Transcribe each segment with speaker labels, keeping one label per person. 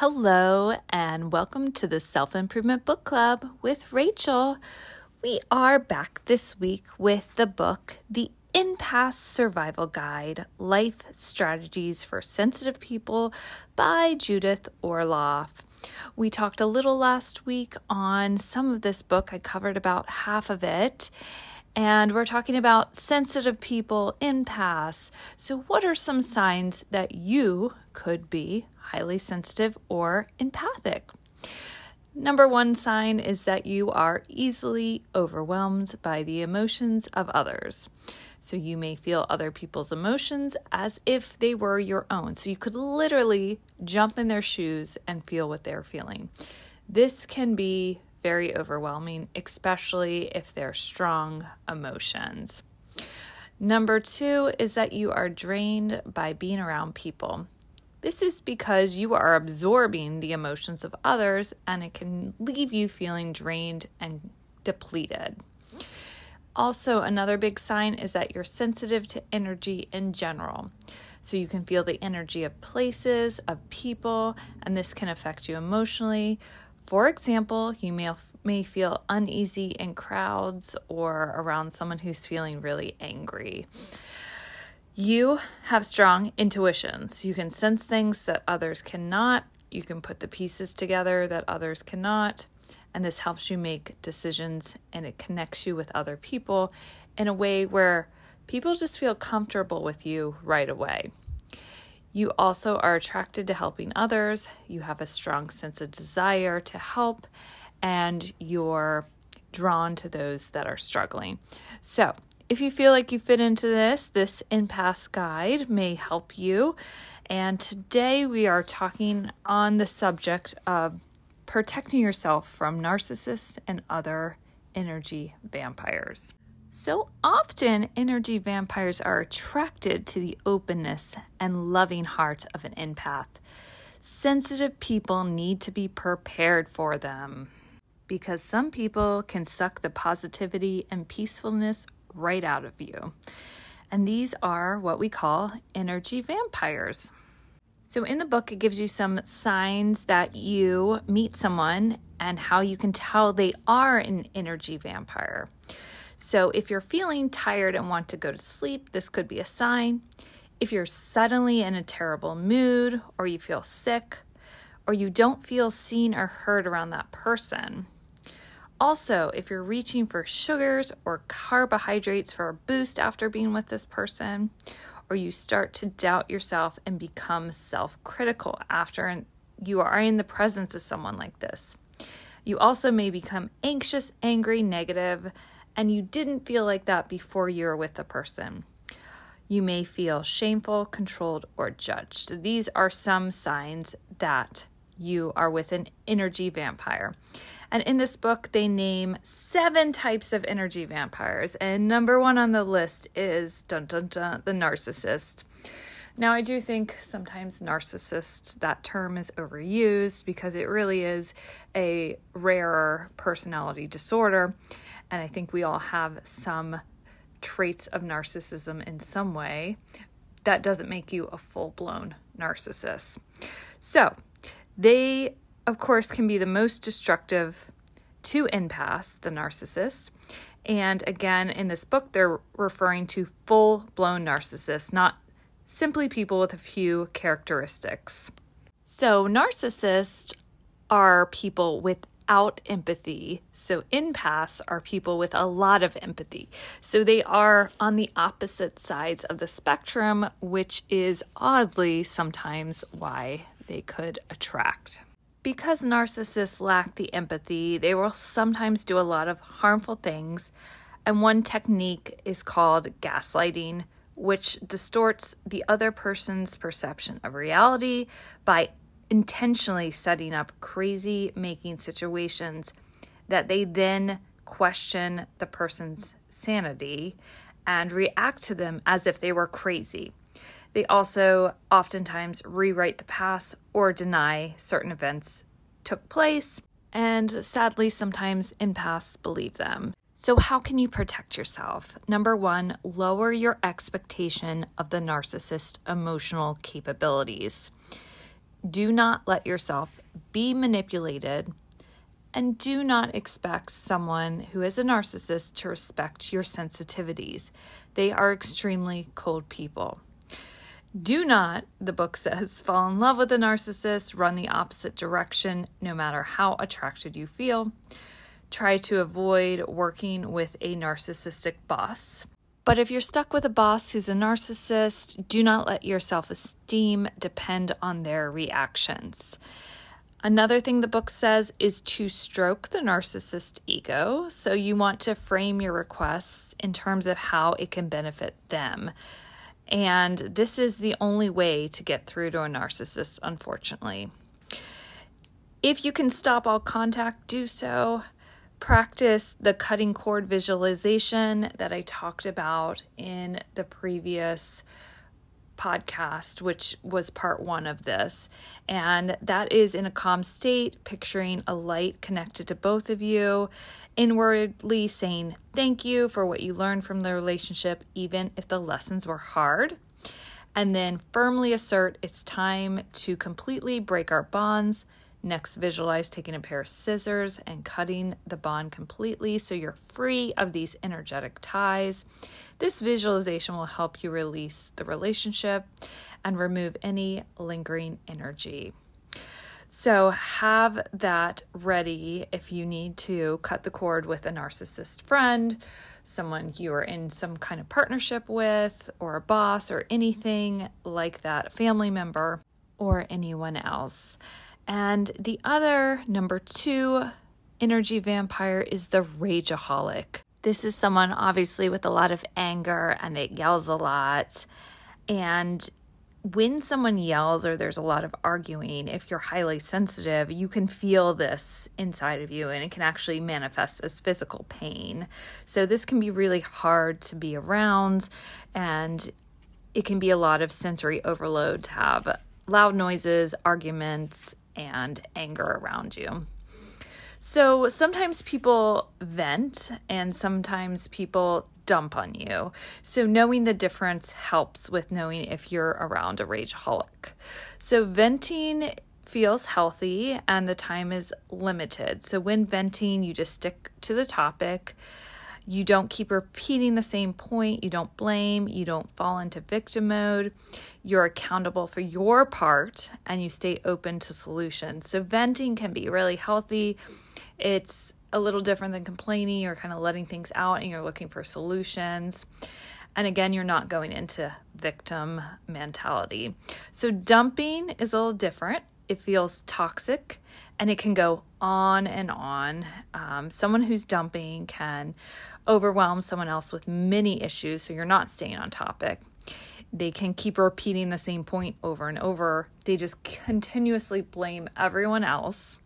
Speaker 1: Hello, and welcome to the Self Improvement Book Club with Rachel. We are back this week with the book, The Empath's Survival Guide Life Strategies for Sensitive People by Judith Orloff. We talked a little last week on some of this book, I covered about half of it. And we're talking about sensitive people, empaths. So, what are some signs that you could be highly sensitive or empathic. Number one sign is that you are easily overwhelmed by the emotions of others. So you may feel other people's emotions as if they were your own. So you could literally jump in their shoes and feel what they're feeling. This can be very overwhelming, especially if they're strong emotions. Number two is that you are drained by being around people. This is because you are absorbing the emotions of others and it can leave you feeling drained and depleted. Also, another big sign is that you're sensitive to energy in general. So, you can feel the energy of places, of people, and this can affect you emotionally. For example, you may, may feel uneasy in crowds or around someone who's feeling really angry. You have strong intuitions. You can sense things that others cannot. You can put the pieces together that others cannot. And this helps you make decisions and it connects you with other people in a way where people just feel comfortable with you right away. You also are attracted to helping others. You have a strong sense of desire to help, and you're drawn to those that are struggling. So, if you feel like you fit into this, this Empath's guide may help you. And today we are talking on the subject of protecting yourself from narcissists and other energy vampires. So often, energy vampires are attracted to the openness and loving heart of an empath. Sensitive people need to be prepared for them because some people can suck the positivity and peacefulness right out of you. And these are what we call energy vampires. So, in the book, it gives you some signs that you meet someone and how you can tell they are an energy vampire. So, if you're feeling tired and want to go to sleep, this could be a sign. If you're suddenly in a terrible mood, or you feel sick, or you don't feel seen or heard around that person, also, if you're reaching for sugars or carbohydrates for a boost after being with this person, or you start to doubt yourself and become self critical after you are in the presence of someone like this. You also may become anxious, angry, negative, and you didn't feel like that before you were with the person. You may feel shameful, controlled, or judged. These are some signs that you are with an energy vampire. And in this book, they name seven types of energy vampires. And number one on the list is dun dun dun, the narcissist. Now, I do think sometimes narcissist, that term is overused because it really is a rarer personality disorder. And I think we all have some traits of narcissism in some way. That doesn't make you a full blown narcissist. So, they of course, can be the most destructive to empaths, the narcissist. And again, in this book, they're referring to full blown narcissists, not simply people with a few characteristics. So, narcissists are people without empathy. So, empaths are people with a lot of empathy. So, they are on the opposite sides of the spectrum, which is oddly sometimes why they could attract. Because narcissists lack the empathy, they will sometimes do a lot of harmful things. And one technique is called gaslighting, which distorts the other person's perception of reality by intentionally setting up crazy making situations that they then question the person's sanity and react to them as if they were crazy. They also oftentimes rewrite the past or deny certain events took place, and sadly, sometimes empaths believe them. So, how can you protect yourself? Number one, lower your expectation of the narcissist emotional capabilities. Do not let yourself be manipulated and do not expect someone who is a narcissist to respect your sensitivities. They are extremely cold people. Do not, the book says, fall in love with a narcissist, run the opposite direction no matter how attracted you feel. Try to avoid working with a narcissistic boss. But if you're stuck with a boss who's a narcissist, do not let your self esteem depend on their reactions. Another thing the book says is to stroke the narcissist ego. So you want to frame your requests in terms of how it can benefit them. And this is the only way to get through to a narcissist, unfortunately. If you can stop all contact, do so. Practice the cutting cord visualization that I talked about in the previous podcast, which was part one of this. And that is in a calm state, picturing a light connected to both of you, inwardly saying thank you for what you learned from the relationship, even if the lessons were hard. And then firmly assert it's time to completely break our bonds Next, visualize taking a pair of scissors and cutting the bond completely so you're free of these energetic ties. This visualization will help you release the relationship and remove any lingering energy. So, have that ready if you need to cut the cord with a narcissist friend, someone you are in some kind of partnership with, or a boss, or anything like that, a family member, or anyone else. And the other, number two, energy vampire is the rageaholic. This is someone obviously with a lot of anger and that yells a lot. And when someone yells or there's a lot of arguing, if you're highly sensitive, you can feel this inside of you and it can actually manifest as physical pain. So, this can be really hard to be around and it can be a lot of sensory overload to have loud noises, arguments, and anger around you. So sometimes people vent and sometimes people dump on you. So knowing the difference helps with knowing if you're around a rageaholic. So venting feels healthy and the time is limited. So when venting, you just stick to the topic. You don't keep repeating the same point. You don't blame. You don't fall into victim mode. You're accountable for your part and you stay open to solutions. So, venting can be really healthy. It's a little different than complaining. You're kind of letting things out and you're looking for solutions. And again, you're not going into victim mentality. So, dumping is a little different. It feels toxic and it can go on and on. Um, someone who's dumping can overwhelm someone else with many issues, so you're not staying on topic. They can keep repeating the same point over and over. They just continuously blame everyone else.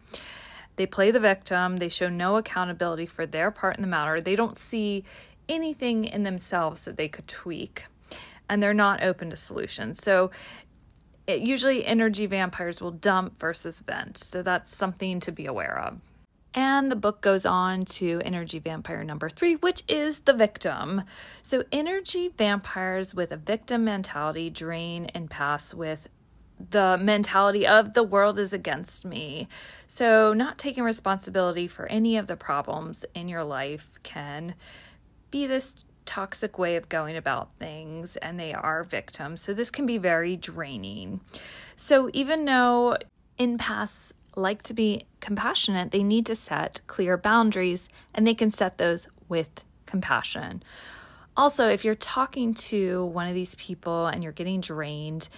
Speaker 1: They play the victim. They show no accountability for their part in the matter. They don't see anything in themselves that they could tweak, and they're not open to solutions. So, it, usually, energy vampires will dump versus vent. So, that's something to be aware of. And the book goes on to energy vampire number three, which is the victim. So, energy vampires with a victim mentality drain empaths with the mentality of the world is against me. So, not taking responsibility for any of the problems in your life can be this toxic way of going about things, and they are victims. So, this can be very draining. So, even though empaths like to be compassionate, they need to set clear boundaries and they can set those with compassion. Also, if you're talking to one of these people and you're getting drained,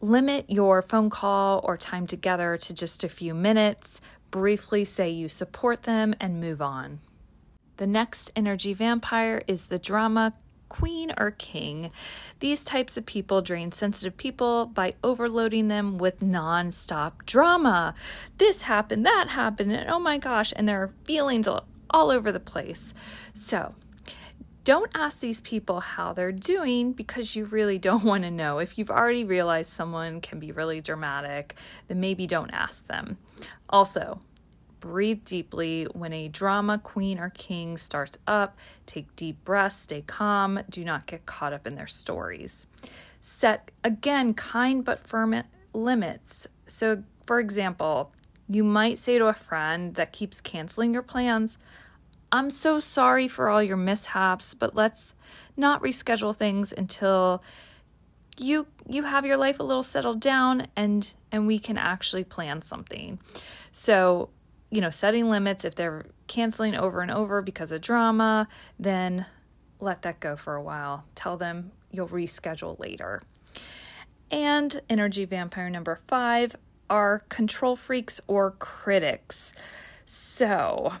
Speaker 1: limit your phone call or time together to just a few minutes. Briefly say you support them and move on. The next energy vampire is the drama queen or king. These types of people drain sensitive people by overloading them with nonstop drama. This happened, that happened, and oh my gosh, and there are feelings all, all over the place. So, don't ask these people how they're doing because you really don't want to know. If you've already realized someone can be really dramatic, then maybe don't ask them. Also, breathe deeply. When a drama queen or king starts up, take deep breaths, stay calm, do not get caught up in their stories. Set, again, kind but firm limits. So, for example, you might say to a friend that keeps canceling your plans, I'm so sorry for all your mishaps, but let's not reschedule things until you you have your life a little settled down and and we can actually plan something. So, you know, setting limits if they're canceling over and over because of drama, then let that go for a while. Tell them you'll reschedule later. And energy vampire number 5 are control freaks or critics. So,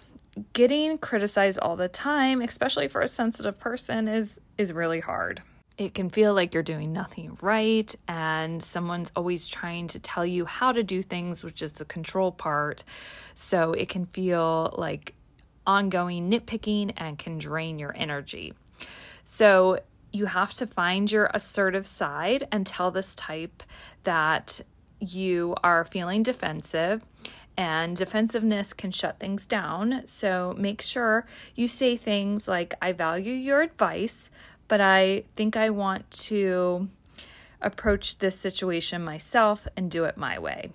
Speaker 1: getting criticized all the time, especially for a sensitive person is is really hard. It can feel like you're doing nothing right and someone's always trying to tell you how to do things, which is the control part. So it can feel like ongoing nitpicking and can drain your energy. So you have to find your assertive side and tell this type that you are feeling defensive and defensiveness can shut things down. So make sure you say things like, I value your advice, but I think I want to approach this situation myself and do it my way.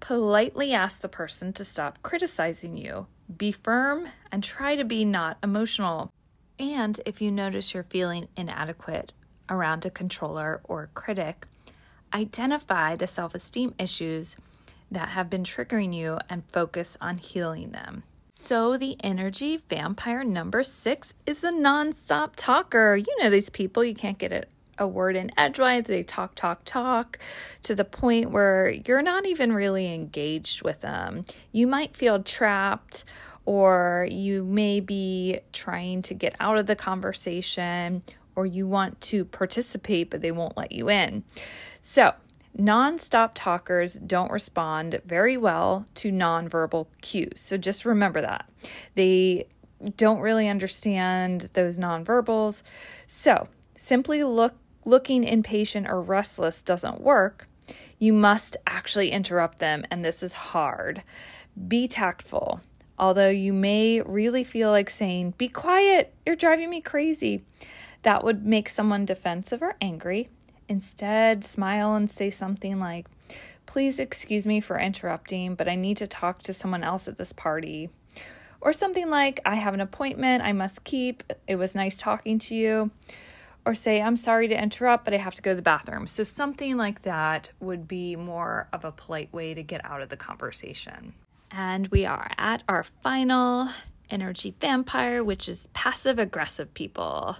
Speaker 1: Politely ask the person to stop criticizing you. Be firm and try to be not emotional. And if you notice you're feeling inadequate around a controller or a critic, identify the self esteem issues that have been triggering you and focus on healing them. So, the energy vampire number six is the nonstop talker. You know these people, you can't get it a word in edgewise. They talk, talk, talk to the point where you're not even really engaged with them. You might feel trapped, or you may be trying to get out of the conversation, or you want to participate, but they won't let you in. So, Non-stop talkers don't respond very well to nonverbal cues. So just remember that. They don't really understand those nonverbals. So, simply look looking impatient or restless doesn't work. You must actually interrupt them and this is hard. Be tactful. Although you may really feel like saying, "Be quiet, you're driving me crazy." That would make someone defensive or angry Instead, smile and say something like, Please excuse me for interrupting, but I need to talk to someone else at this party. Or something like, I have an appointment I must keep. It was nice talking to you. Or say, I'm sorry to interrupt, but I have to go to the bathroom. So, something like that would be more of a polite way to get out of the conversation. And we are at our final energy vampire, which is passive aggressive people.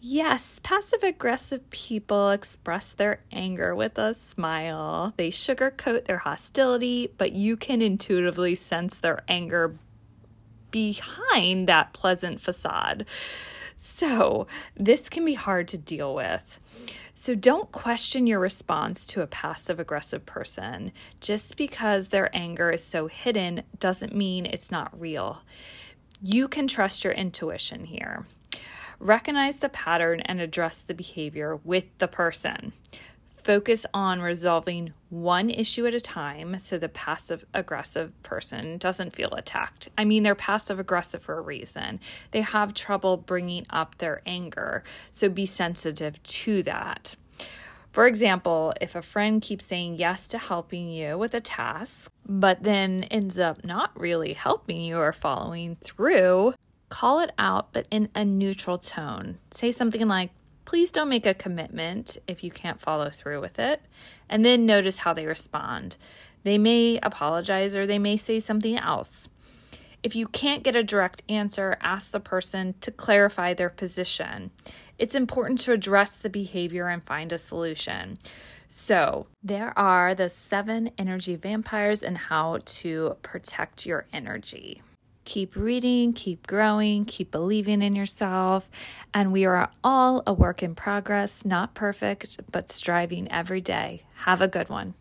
Speaker 1: Yes, passive aggressive people express their anger with a smile. They sugarcoat their hostility, but you can intuitively sense their anger behind that pleasant facade. So, this can be hard to deal with. So, don't question your response to a passive aggressive person. Just because their anger is so hidden doesn't mean it's not real. You can trust your intuition here. Recognize the pattern and address the behavior with the person. Focus on resolving one issue at a time so the passive aggressive person doesn't feel attacked. I mean, they're passive aggressive for a reason. They have trouble bringing up their anger, so be sensitive to that. For example, if a friend keeps saying yes to helping you with a task, but then ends up not really helping you or following through, Call it out, but in a neutral tone. Say something like, Please don't make a commitment if you can't follow through with it. And then notice how they respond. They may apologize or they may say something else. If you can't get a direct answer, ask the person to clarify their position. It's important to address the behavior and find a solution. So, there are the seven energy vampires and how to protect your energy. Keep reading, keep growing, keep believing in yourself. And we are all a work in progress, not perfect, but striving every day. Have a good one.